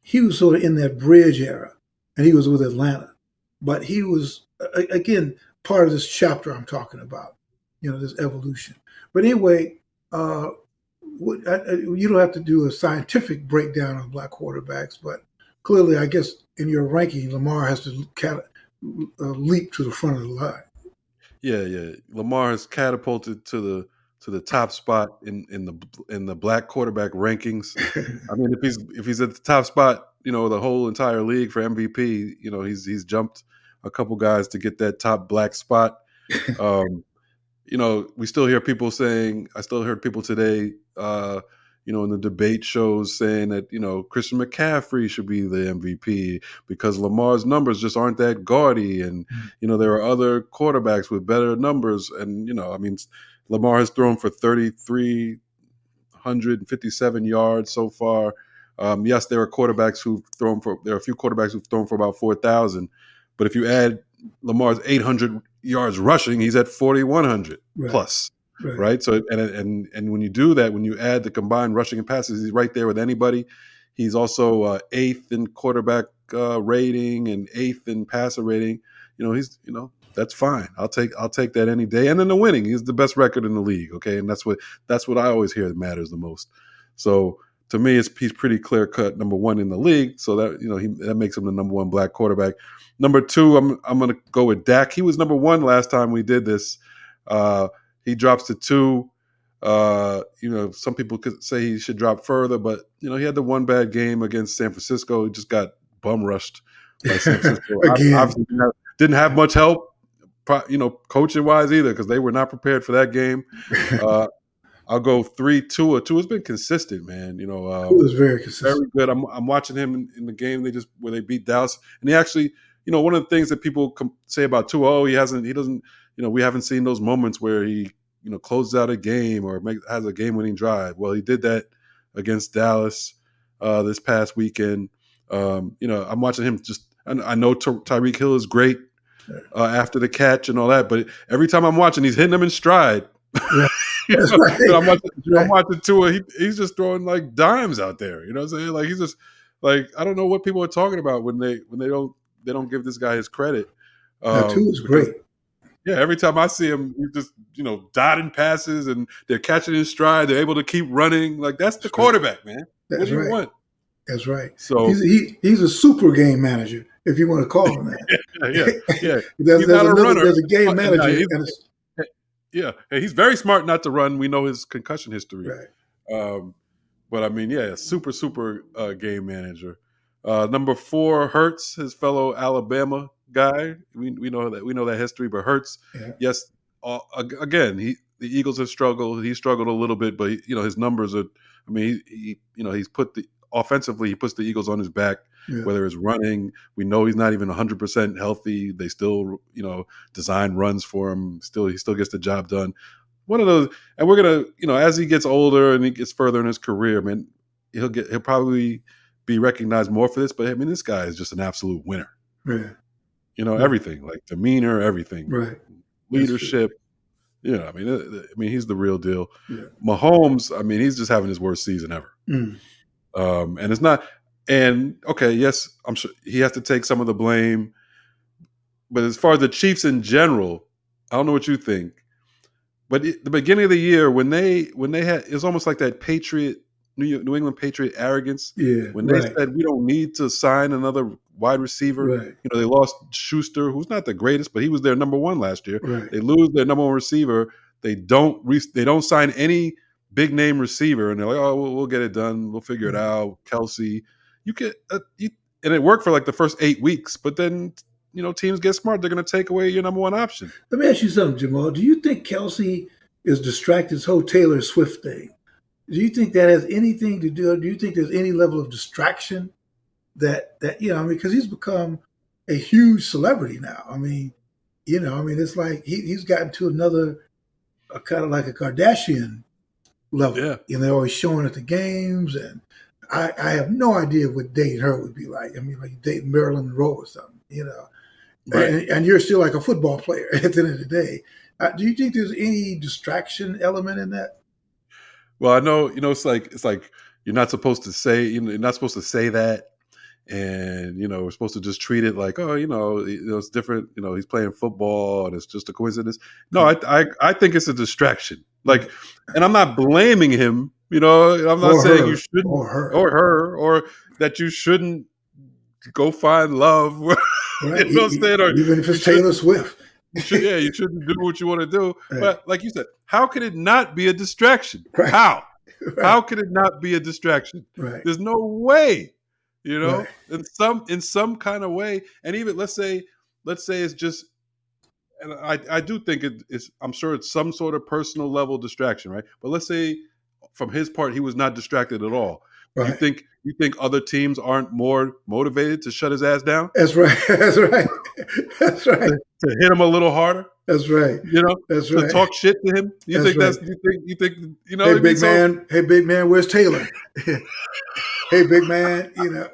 he was sort of in that bridge era, and he was with Atlanta, but he was again part of this chapter I'm talking about. You know, this evolution. But anyway, uh, what, I, I- you don't have to do a scientific breakdown of black quarterbacks, but clearly, I guess in your ranking, Lamar has to cat, uh, leap to the front of the line. Yeah, yeah. Lamar has catapulted to the to the top spot in in the in the black quarterback rankings. [LAUGHS] I mean, if he's if he's at the top spot, you know, the whole entire league for MVP, you know, he's he's jumped a couple guys to get that top black spot. [LAUGHS] Um, you know, we still hear people saying. I still heard people today, uh, you know, in the debate shows saying that you know Christian McCaffrey should be the MVP because Lamar's numbers just aren't that gaudy, and you know there are other quarterbacks with better numbers, and you know, I mean, Lamar has thrown for 3,357 yards so far. Um, yes, there are quarterbacks who've thrown for. There are a few quarterbacks who've thrown for about 4,000. But if you add Lamar's 800 yards rushing, he's at 4,100 Right. plus, Right. right? So and and and when you do that, when you add the combined rushing and passes, he's right there with anybody. He's also uh, eighth in quarterback uh, rating and eighth in passer rating. You know, he's you know that's fine. I'll take I'll take that any day. And then the winning, he's the best record in the league. Okay, and that's what that's what I always hear that matters the most. So to me, it's he's pretty clear cut number one in the league. So that you know he that makes him the number one black quarterback. Number two, I'm I'm gonna go with Dak. He was number one last time we did this. Uh, he drops to two. Uh, you know, some people could say he should drop further, but you know, he had the one bad game against San Francisco. He just got bum rushed by San [LAUGHS] Francisco. Obviously didn't have, didn't have much help you know, coaching wise either, because they were not prepared for that game. [LAUGHS] Uh, I'll go three, two, or two. It's been consistent, man. You know, um, was very consistent, very good. I'm, I'm watching him in, in, the game. They just where they beat Dallas, and he actually, you know, one of the things that people com- say about Tua, oh, he hasn't, he doesn't, you know, we haven't seen those moments where he, you know, closes out a game or make, has a game-winning drive. Well, he did that against Dallas uh, this past weekend. Um, you know, I'm watching him just. I, I know Ty- Tyreek Hill is great uh, after the catch and all that. But every time I'm watching, he's hitting them in stride. Yeah. [LAUGHS] right. [LAUGHS] I'm watching, right. I'm watching Tua. He, he's just throwing like dimes out there. You know what I'm saying? Like he's just like I don't know what people are talking about when they when they don't they don't give this guy his credit. Um, Tua is great. Yeah, every time I see him, he's just you know dotting passes and they're catching his stride. They're able to keep running. Like that's the quarterback, man. That's what do right. you want? That's right. So he's, he, he's a super game manager, if you want to call him that. [LAUGHS] yeah, yeah. [LAUGHS] there's, he's there's, not another, a runner. there's a game manager. Yeah, he's very smart not to run. We know his concussion history. Right. Um, but I mean, yeah, super, super uh, game manager. Uh, number four, Hurts, his fellow Alabama guy. We, we know that we know that history, but Hurts, yeah. yes, uh, again, he the Eagles have struggled. He struggled a little bit, but you know his numbers are. I mean, he, he you know he's put the offensively, he puts the Eagles on his back. Yeah. Whether it's running, we know he's not even 100 percent healthy. They still, you know, design runs for him. Still, he still gets the job done. One of those, and we're gonna, you know, as he gets older and he gets further in his career, man, he'll get, he'll probably be recognized more for this. But I mean, this guy is just an absolute winner. Yeah. You know, everything like demeanor, everything, right? Leadership. You know, I mean, I mean, he's the real deal. Yeah. Mahomes, I mean, he's just having his worst season ever. Mm. Um, and it's not, and okay, yes, I'm sure he has to take some of the blame. But as far as the Chiefs in general, I don't know what you think. But the beginning of the year, when they when they had, it's almost like that Patriot New, New England Patriot arrogance. Yeah, when they right. said we don't need to sign another wide receiver, right. you know, they lost Schuster, who's not the greatest, but he was their number one last year. Right. They lose their number one receiver. They don't re- they don't sign any big name receiver, and they're like, "Oh, we'll, we'll get it done. We'll figure it mm-hmm. out." Kelce, you could, uh, you, and it worked for like the first eight weeks, but then you know teams get smart; they're going to take away your number one option. Let me ask you something, Jamal. Do you think Kelce is distracted? This whole Taylor Swift thing. Do you think that has anything to do? Do you think there's any level of distraction that that you know? I mean, because he's become a huge celebrity now. I mean, you know, I mean, it's like he, he's gotten to another, a kind of like a Kardashian level. Yeah. You know, they're always showing at the games. And I, I have no idea what dating her would be like. I mean, like dating Marilyn Monroe or something, you know. Right. And, and, you're still like a football player [LAUGHS] at the end of the day. Uh, do you think there's any distraction element in that? Well, I know, you know, it's like, it's like, you're not supposed to say, you know, you're not supposed to say that and you know we're supposed to just treat it like oh you know, you know it's different you know he's playing football and it's just a coincidence no I, I i think it's a distraction like and i'm not blaming him you know i'm not or saying her. you shouldn't or her. or her or that you shouldn't go find love [LAUGHS] right. you know what I'm saying? or even if it's taylor swift should, yeah you shouldn't do what you want to do right. but like you said how can it not be a distraction right. how [LAUGHS] how can it not be a distraction right there's no way you know in some in some kind of way and even let's say let's say it's just and i i do think it is i'm sure it's some sort of personal level distraction right but let's say from his part he was not distracted at all right. you think you think other teams aren't more motivated to shut his ass down that's right [LAUGHS] that's right that's right to, to hit him a little harder that's right. You know, that's right. To talk shit to him. You that's think right. that's you think you think you know? Hey, big man. So, hey, big man. Where's Taylor? [LAUGHS] hey, big man. You know.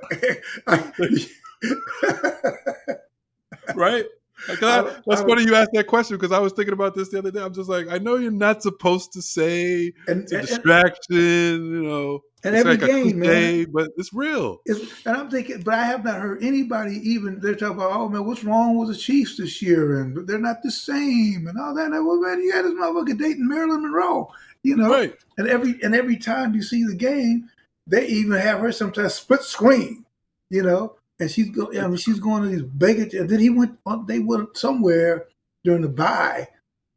[LAUGHS] right. Like, I, that's I, funny you asked that question because I was thinking about this the other day. I'm just like, I know you're not supposed to say and, it's a and, distraction, you know. And every like game, cliche, man, but it's real. It's, and I'm thinking, but I have not heard anybody even they're talking about, oh man, what's wrong with the Chiefs this year, and they're not the same, and all that. And well, man, you got this motherfucker dating Marilyn Monroe, you know. Right. And every and every time you see the game, they even have her sometimes split screen, you know and she's go. I mean, she's going to these baggage, and then he went. On, they went somewhere during the buy.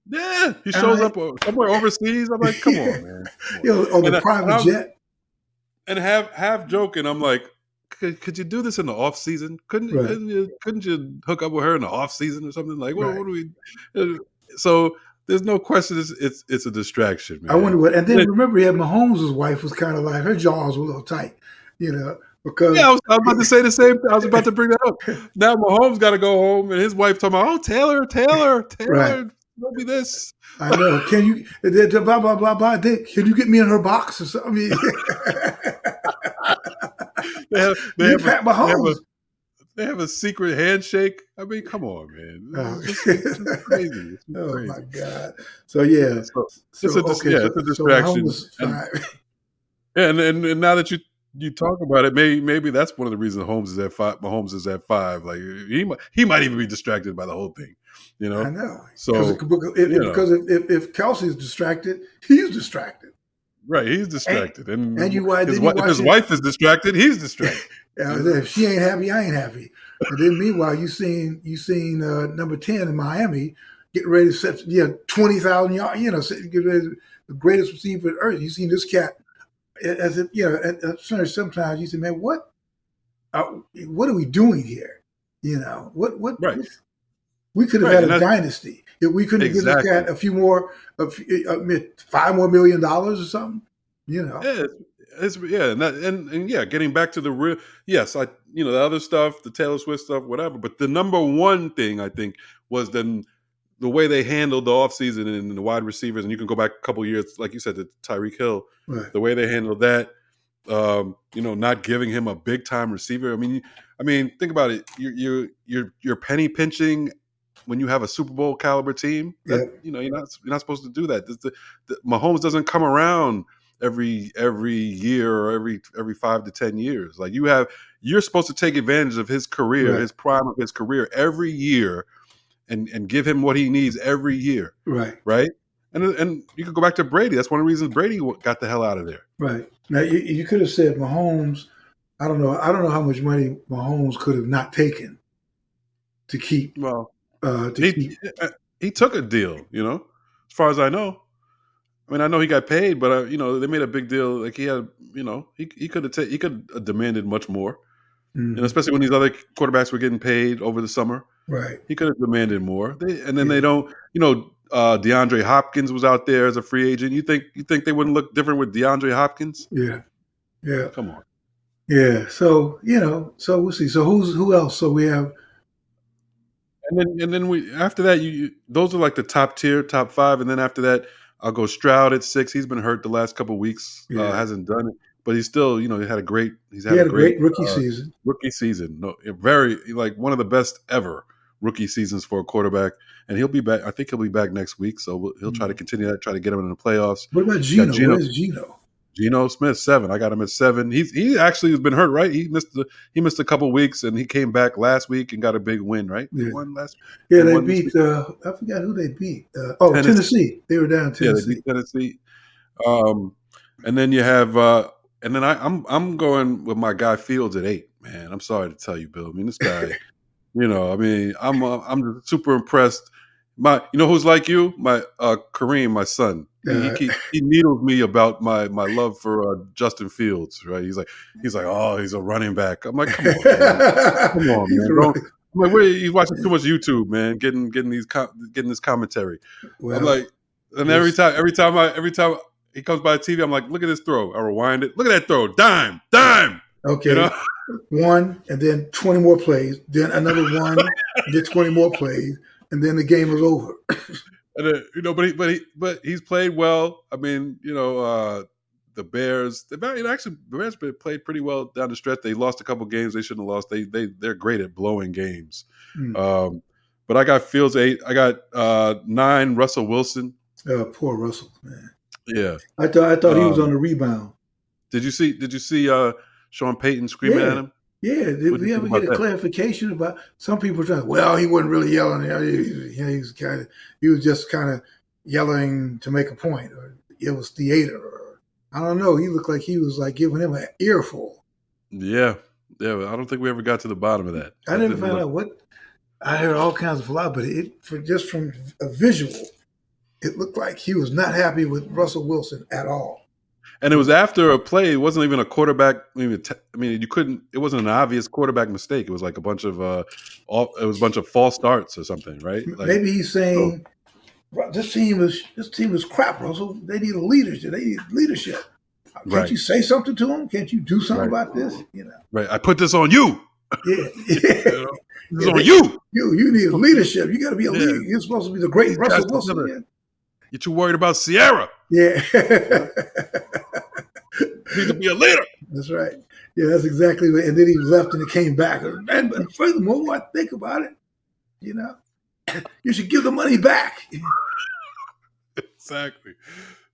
Yeah, he shows I, up somewhere overseas. I'm like, come on, man. [LAUGHS] Come on. You know, on the and private I, jet. And half half joking, I'm like, could, could you do this in the off season? Couldn't Right. couldn't you couldn't you hook up with her in the off season or something like? What, Right. what do we? uh, So there's no question. It's it's, it's a distraction, man. I wonder what. And then remember, he had Mahomes' wife was kind of like her jaws were a little tight, you know, because Yeah, I was, I was about to say the same. thing. I was about to bring that up. Now Mahomes got to go home, and his wife talking about, "Oh, Taylor, Taylor, [LAUGHS] Taylor, Right. don't be this." I know. Can you [LAUGHS] blah blah blah blah? Then, can you get me in her box or something? [LAUGHS] They have, they you have, a, Pat they, have a, Mahomes. they have a secret handshake. I mean, come on, man. Oh. It's, it's, crazy. It's Oh crazy. my god! So yeah, So, so, It's a dis- yeah, it's a distraction. Mahomes. Yeah, and, and and now that you you talk about it, maybe maybe that's one of the reasons Holmes is at five. Mahomes is at five. Like he might he might even be distracted by the whole thing. You know, I know. So because, because, if, you know. if, if, Kelce's distracted, he's distracted. right, he's distracted, and, and you why his, you if his it? wife is distracted. He's distracted. [LAUGHS] If she ain't happy, I ain't happy. And then meanwhile, you seen you seen uh, number ten in Miami getting ready to set yeah twenty thousand yards. You know, set- get ready to- the greatest receiver on earth. You seen this cat as if you know. At, at sometimes- you say, man, what uh, what are we doing here? You know, what what Right. we could have Right, had a dynasty if we couldn't give this cat a few more, a few, uh, five more million dollars or something. You know, Yeah, it's, it's yeah, and, that, and and yeah, getting back to the real. Yes, I you know the other stuff, the Taylor Swift stuff, whatever. But the number one thing I think was then the way they handled the offseason and the wide receivers, and you can go back a couple years, like you said, to Tyreek Hill. right. the way they handled that, um, you know, not giving him a big time receiver. I mean, I mean, think about it. You're you're you're, you're penny pinching when you have a Super Bowl caliber team. That, Yeah. You know, you're not you're not supposed to do that. The, the, the, Mahomes doesn't come around every every year or every every five to ten years. Like you have, you're supposed to take advantage of his career, Right. his prime of his career every year, and and give him what he needs every year, right. right? And and you could go back to Brady. That's one of the reasons Brady got the hell out of there. Right. Now you, you could have said Mahomes. I don't know. I don't know how much money Mahomes could have not taken to keep. Well, Uh, to he keep. he took a deal, you know, as far as I know. I mean, I know he got paid, but uh, you know, they made a big deal. Like he had, you know, he he could have ta- he could have demanded much more, Mhm. and especially when these other quarterbacks were getting paid over the summer, Right. he could have demanded more. They, and then they don't, you know, uh, DeAndre Hopkins was out there as a free agent. You think you think they wouldn't look different with DeAndre Hopkins? Yeah. Yeah. Come on. Yeah. So you know. So we'll see. So who's who else? So we have. And then and then we after that you, you those are like the top tier, top five, and then after that I'll go Stroud at six. He's been hurt the last couple weeks, uh, Yeah. hasn't done it, but he's still you know he had a great he's had, He had a great, rookie uh, season. rookie season. No, very like one of the best ever rookie seasons for a quarterback, and he'll be back. I think he'll be back next week, so we'll, he'll try to continue that, try to get him in the playoffs. What about Gino? Geno. Where's Gino? Geno Smith seven. I got him at seven. He's he actually has been hurt, right? He missed the he missed a couple weeks, and he came back last week and got a big win, right? He Yeah. won last Yeah, they this beat. Uh, I forgot who they beat. Uh, oh, Tennessee. Tennessee. They were down Yeah, they Tennessee. beat Tennessee. Um, and then you have, uh, and then I, I'm I'm going with my guy Fields at eight. Man, I'm sorry to tell you, Bill. I mean, this guy, [LAUGHS] you know, I mean, I'm uh, I'm super impressed. My, you know, who's like you? My uh, Kareem, my son. He, Uh, he, he needles me about my my love for uh, Justin Fields. Right? He's like, he's like, oh, he's a running back. I'm like, come on, man. come on, [LAUGHS] man. Don't, I'm like, wait, he's watching too much YouTube, man. Getting getting these com- getting this commentary. Well, I'm like, and every time, every time I, every time he comes by the TV, I'm like, look at this throw. I rewind it. Look at that throw, dime, dime. Okay, You know, one, and then twenty more plays, then another one, then twenty more plays, and then the game was over. [LAUGHS] and, uh, you know, but he, but he, but he's played well. I mean, you know, uh, the Bears, the Bears actually, the Bears played pretty well down the stretch. They lost a couple games they shouldn't have lost. They, they, they're great at blowing games. Hmm. Um, but I got Fields eight. I got uh, nine. Russell Wilson. Uh, poor Russell, man. Yeah. I thought I thought he was Um, on the rebound. Did you see? Did you see uh, Sean Payton screaming Yeah. at him? Yeah, did we ever get a that? clarification about some people trying? Well, he wasn't really yelling. He, he, was kind of he was just kind of yelling to make a point, or it was theater. Or, I don't know. He looked like he was like giving him an earful. Yeah, yeah. I don't think we ever got to the bottom of that. I didn't That find look- out what I heard all kinds of fly, but it for just from a visual, it looked like he was not happy with Russell Wilson at all. And it was after a play. It wasn't even a quarterback. I mean, I mean, you couldn't. It wasn't an obvious quarterback mistake. It was like a bunch of. uh all, It was a bunch of false starts or something, right? Like, Maybe he's saying this team is this team is crap, Russell. They need a leadership. They need leadership. Can't Right. you say something to them? Can't you do something Right. about this? You know. right. I put this on you. [LAUGHS] Yeah. [LAUGHS] Yeah. know? This on you. You you need a leadership. You got to be a Yeah. leader. You're supposed to be the great Russell Wilson. You're too worried about Ciara. Yeah. [LAUGHS] Need to be a leader. that's right. Yeah, that's exactly what. And then he left and he came back. And, and furthermore, I think about it, you know, [CLEARS THROAT] you should give the money back. Exactly.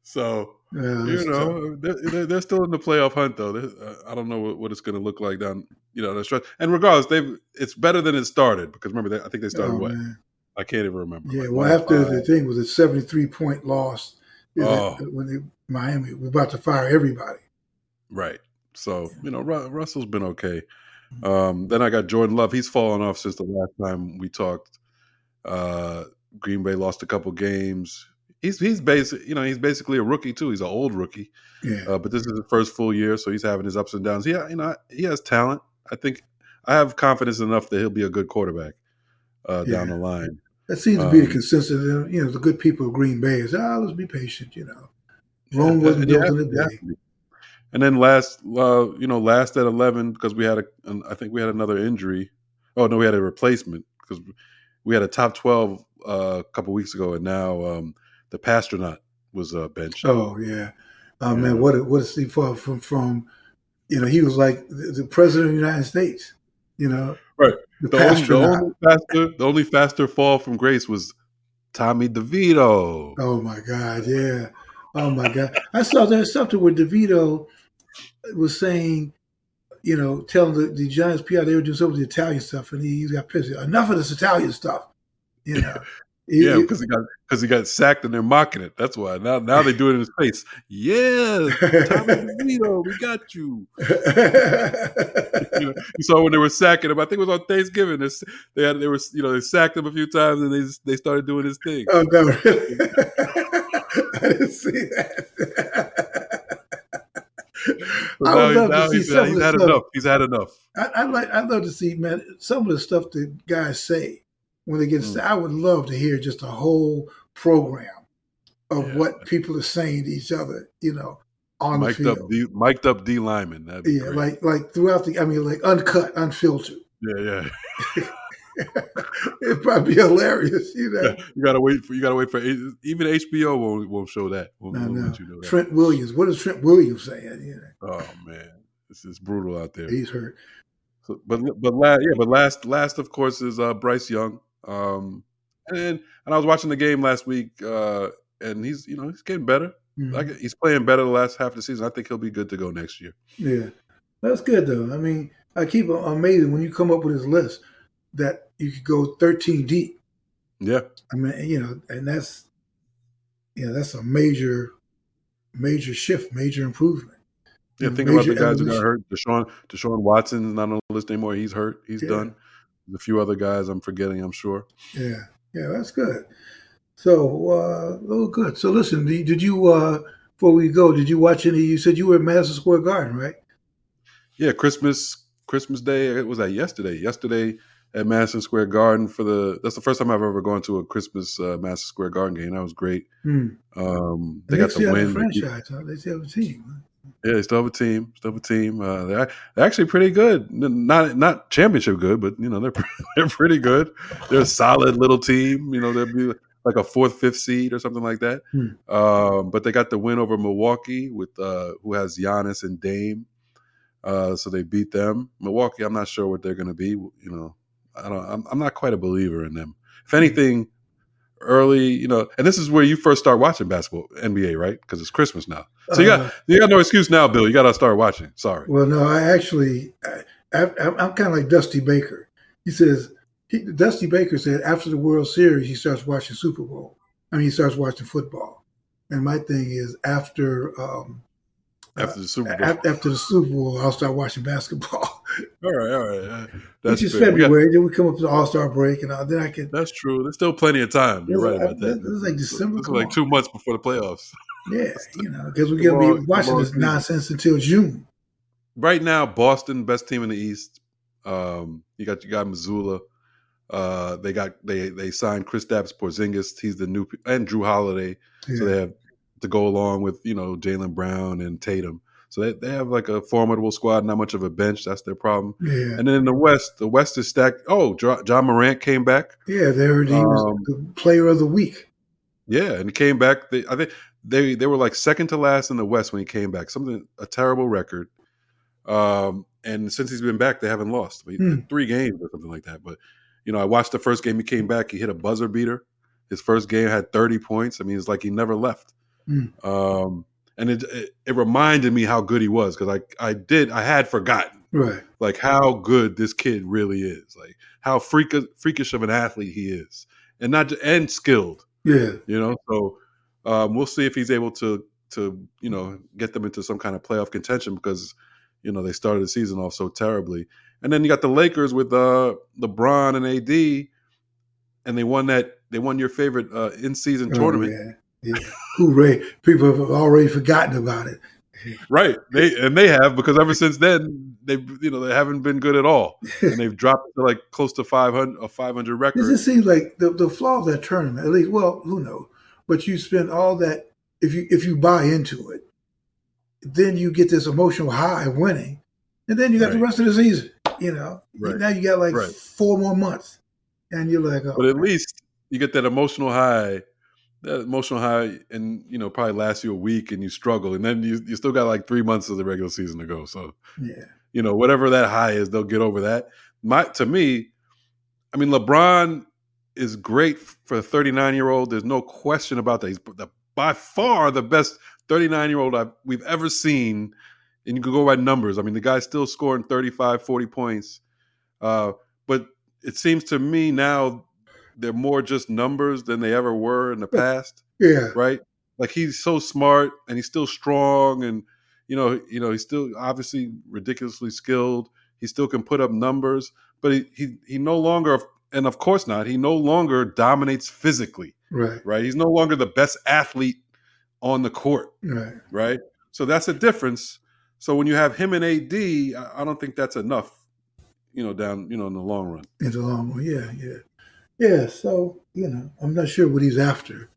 So Yeah, you know they're, they're- still in the playoff hunt though. They're- I don't know what, what it's going to look like down you know stretch. And regardless, they've it's better than it started because remember they, I think they started Oh, what man. I can't even remember. Yeah, Like, well, after five. the thing was a 73 point loss, Oh. when they, Miami was about to fire everybody. Right. So, you know, Ru- Russell's been okay. Um, then I got Jordan Love. He's fallen off since the last time we talked. Uh, Green Bay lost a couple games. He's he's basic, you know, he's basically a rookie too. He's an old rookie, Yeah, uh, but this is his first full year, so he's having his ups and downs. Yeah, you know, he has talent. I think I have confidence enough that he'll be a good quarterback uh, down the line. that seems to be the um, consensus. You know, the good people of Green Bay is, ah, let's be patient. You know, Rome wasn't built in a to- you have day. And then last, uh, you know, last at eleven because we had a, an, I think we had another injury. Oh no, we had a replacement because we had a top twelve uh, a couple weeks ago, and now um, the Passtronaut was uh, benched. Oh yeah, oh Yeah. man, what a, what a step forward from from, you know, he was like the, the president of the United States. You know, Right. The, the, only, the only faster, the only faster fall from grace was Tommy DeVito. Oh my God, yeah. Oh my God. I saw there's something with DeVito was saying, you know, telling the, the Giants PR they were doing some of the Italian stuff, and he, he got pissed. Enough of this Italian stuff. You know. [LAUGHS] Yeah, because he got because he got sacked and they're mocking it. That's why now now they do it in his face. Yeah, Tommy [LAUGHS] DeVito, we got you. [LAUGHS] you, know, you saw when they were sacking him. I think it was on Thanksgiving. They, they had they were you know they sacked him a few times and they they started doing his thing. oh no, really? I didn't see that. I would love now to see he's, some of he's the had stuff. enough. He's had enough. I, I like. I'd love to see, man, some of the stuff that guys say when they get. Mm. I would love to hear just a whole program of Yeah. what people are saying to each other. You know, on Mic'd the up, field. D, mic'd up D lineman. Yeah, great. like like throughout the. I mean, like uncut, unfiltered. yeah, yeah. [LAUGHS] [LAUGHS] It'd probably be hilarious. You know. You gotta wait for you gotta wait for even HBO won't won't show that. Won't, won't you know that. Trent Williams. What is Trent Williams saying? You know, Oh man, this is brutal out there. he's hurt. So, but but last yeah, but last last of course is uh, Bryce Young. Um, and and I was watching the game last week, uh, and he's you know he's getting better. Mhm. Like he's playing better the last half of the season. I think he'll be good to go next year. Yeah, that's good though. I mean, I keep amazing when you come up with this list that you could go 13 deep. Yeah, I mean, you know, and that's you know that's a major, major shift, major improvement. yeah. Think about the guys who got evolution. hurt. Deshaun Deshaun Watson's not on the list anymore. He's hurt. He's Yeah. done. There's a few other guys I'm forgetting. I'm sure. Yeah, yeah, that's good. So, uh, oh, good. So, listen, did did you uh, before we go? Did you watch any? You said you were at Madison Square Garden, right? Yeah, Christmas Christmas Day. It was that yesterday. Yesterday at Madison Square Garden for the. That's the first time I've ever gone to a Christmas uh, Madison Square Garden game. That was great. Hmm. Um, They, they got still the win. They franchise. Huh? They still have a team. huh? Yeah, they still have a team. Still have a team. Uh, they're, they're actually pretty good. Not not championship good, but you know they're [LAUGHS] they're pretty good. They're a solid little team. You know they'll be like a fourth, fifth seed or something like that. Hmm. Um, but they got the win over Milwaukee with uh, who has Giannis and Dame. Uh, so they beat them. Milwaukee, I'm not sure what they're going to be. You know, I don't. I'm, I'm not quite a believer in them. If anything, early, you know, and this is where you first start watching basketball, NBA, right? Because it's Christmas now. So you Uh, got you got no excuse now, Bill. You got to start watching. Sorry. Well, no, I actually, I, I, I'm kind of like Dusty Baker. He says, he, Dusty Baker said after the World Series, he starts watching Super Bowl. I mean, he starts watching football. And my thing is after um, After the Super Bowl. after the Super Bowl, I'll start watching basketball, [LAUGHS] all right, all right. uh, which That's is fair. We got- February. then we come up to the All Star break, and uh, then I can. that's true. There's still plenty of time. You're right about that. This is like December. Like two months before the playoffs. [LAUGHS] Yeah, you know, because we're gonna be watching this nonsense until June. Right now, Boston, best team in the East. Um, you got you got Mazzulla. Uh, they got they they signed Kristaps Porzingis. He's the new and Jrue Holiday. Yeah. So they have to go along with you know Jaylen Brown and Tatum. So they, they have like a formidable squad, not much of a bench. That's their problem. Yeah. And then in the West, the West is stacked. Oh, Ja Morant came back. Yeah, they were, he was um, the player of the week. Yeah, and he came back. They, I think they they were like second to last in the West when he came back. Something a terrible record. Um, and since he's been back, they haven't lost hmm. three games or something like that. But you know, I watched the first game he came back. He hit a buzzer beater. His first game had 30 points. I mean, it's like he never left. Hmm. Um, and it, it, it reminded me how good he was because I I did I had forgotten right like how good this kid really is like how freakish freakish of an athlete he is and not and skilled yeah you know so um, we'll see if he's able to to you know get them into some kind of playoff contention because you know they started the season off so terribly and then you got the Lakers with uh LeBron and AD and they won that they won your favorite uh, in season oh, tournament. Yeah. Hooray! People have already forgotten about it. Right, they and they have because ever since then they you know they haven't been good at all, and they've [LAUGHS] dropped to like close to five hundred a five hundred record. It just seems like the the flaw of that tournament. At least, well, who knows? But you spend all that if you if you buy into it, then you get this emotional high of winning, and then you got right. the rest of the season. You know, right. now you got like right. four more months, and you're like, oh, but at least you get that emotional high that emotional high and you know probably lasts you a week and you struggle and then you, you still got like three months of the regular season to go. So yeah. you know whatever that high is they'll get over that. My to me i mean lebron is great for a 39 year old there's no question about that. He's the, by far the best 39 year old I've, we've ever seen and you can go by numbers. I mean the guy's still scoring 35 40 points uh, but it seems to me now they're more just numbers than they ever were in the past. Yeah. Right? Like he's so smart and he's still strong and you know, you know, he's still obviously ridiculously skilled. He still can put up numbers, but he he, he no longer and of course not, he no longer dominates physically. Right. Right? He's no longer the best athlete on the court. Right. Right? So that's a difference. So when you have him and AD, I don't think that's enough, you know, down, you know, in the long run. In the long run, yeah, yeah. Yeah, so you know, I'm not sure what he's after.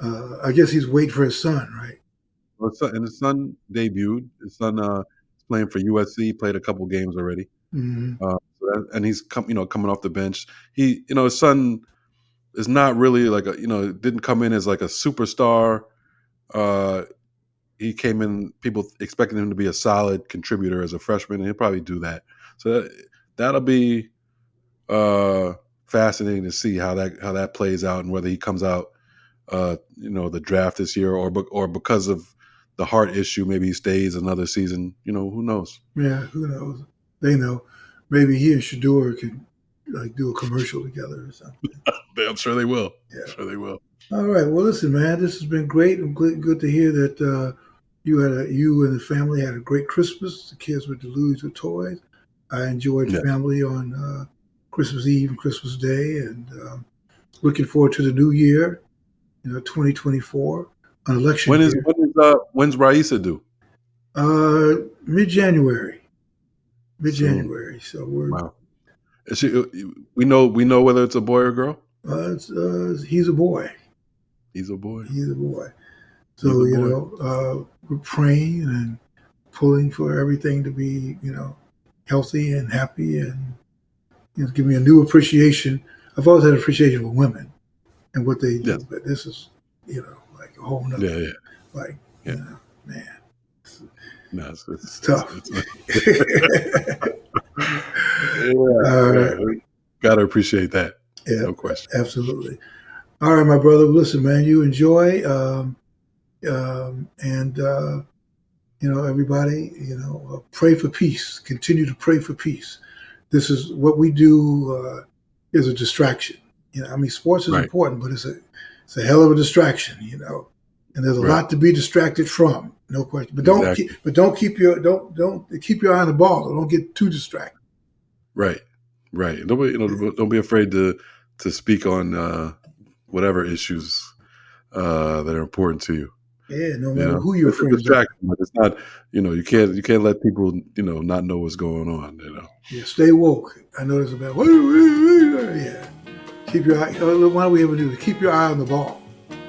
Uh, I guess he's waiting for his son, right? Well, son, and his son debuted. His son uh, is playing for USC. Played a couple games already, mm-hmm. uh, so that, and he's come, you know, coming off the bench. He, you know, his son is not really like a, you know, didn't come in as like a superstar. Uh, he came in, people expecting him to be a solid contributor as a freshman, and he'll probably do that. So that, that'll be. Uh, fascinating to see how that how that plays out and whether he comes out, uh, you know, the draft this year or or because of the heart issue, maybe he stays another season. You know, who knows? Yeah, who knows? They know. Maybe he and Shedeur can like do a commercial together or something. [LAUGHS] I'm sure they will. Yeah, I'm sure they will. All right. Well, listen, man, this has been great. I'm good to hear that uh, you had a, you and the family had a great Christmas. The kids were deluged with toys. I enjoyed yeah. family on uh, Christmas Eve and Christmas Day, and um, looking forward to the new year, you know, 2024, an election. When is year. when is uh, when's Raisa due? Uh, mid January, mid January. So we're wow. She, uh, we know we know whether it's a boy or girl. Uh, uh, he's a boy. He's a boy. He's a boy. So a you boy. know, uh, we're praying and pulling for everything to be, you know, healthy and happy and you know, give me a new appreciation. I've always had appreciation for women and what they do, but this is, you know, like a whole nother, yeah, yeah. like, yeah. you know, man. It's, no, it's, it's, it's tough. [LAUGHS] yeah, gotta appreciate that. Yeah, no question. Absolutely. All right, my brother. Listen, man, you enjoy, um, um, and uh, you know, everybody, you know, uh, pray for peace. Continue to pray for peace this is what we do uh, is a distraction. You know, I mean, sports is right. important, but it's a it's a hell of a distraction. You know, and there's a right. lot to be distracted from, no question. But don't exactly. keep, but don't keep your don't don't keep your eye on the ball. Don't get too distracted. Right, right. Don't be you know don't be afraid to to speak on uh, whatever issues uh, that are important to you. Yeah, no matter who you know, who your friends distraction, It's not, you know, you can't you can't let people, you know, not know what's going on. You know. Yeah, stay woke. I know there's about yeah. Keep your eye. Why do we ever do? Keep your eye on the ball.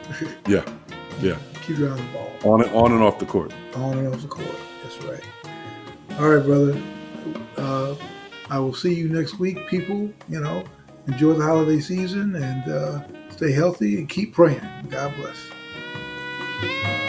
[LAUGHS] yeah, yeah. Keep your eye on the ball. On and on and off the court. On and off the court. That's right. All right, brother. Uh, I will see you next week, people. You know, enjoy the holiday season and uh, stay healthy and keep praying. God bless. Thank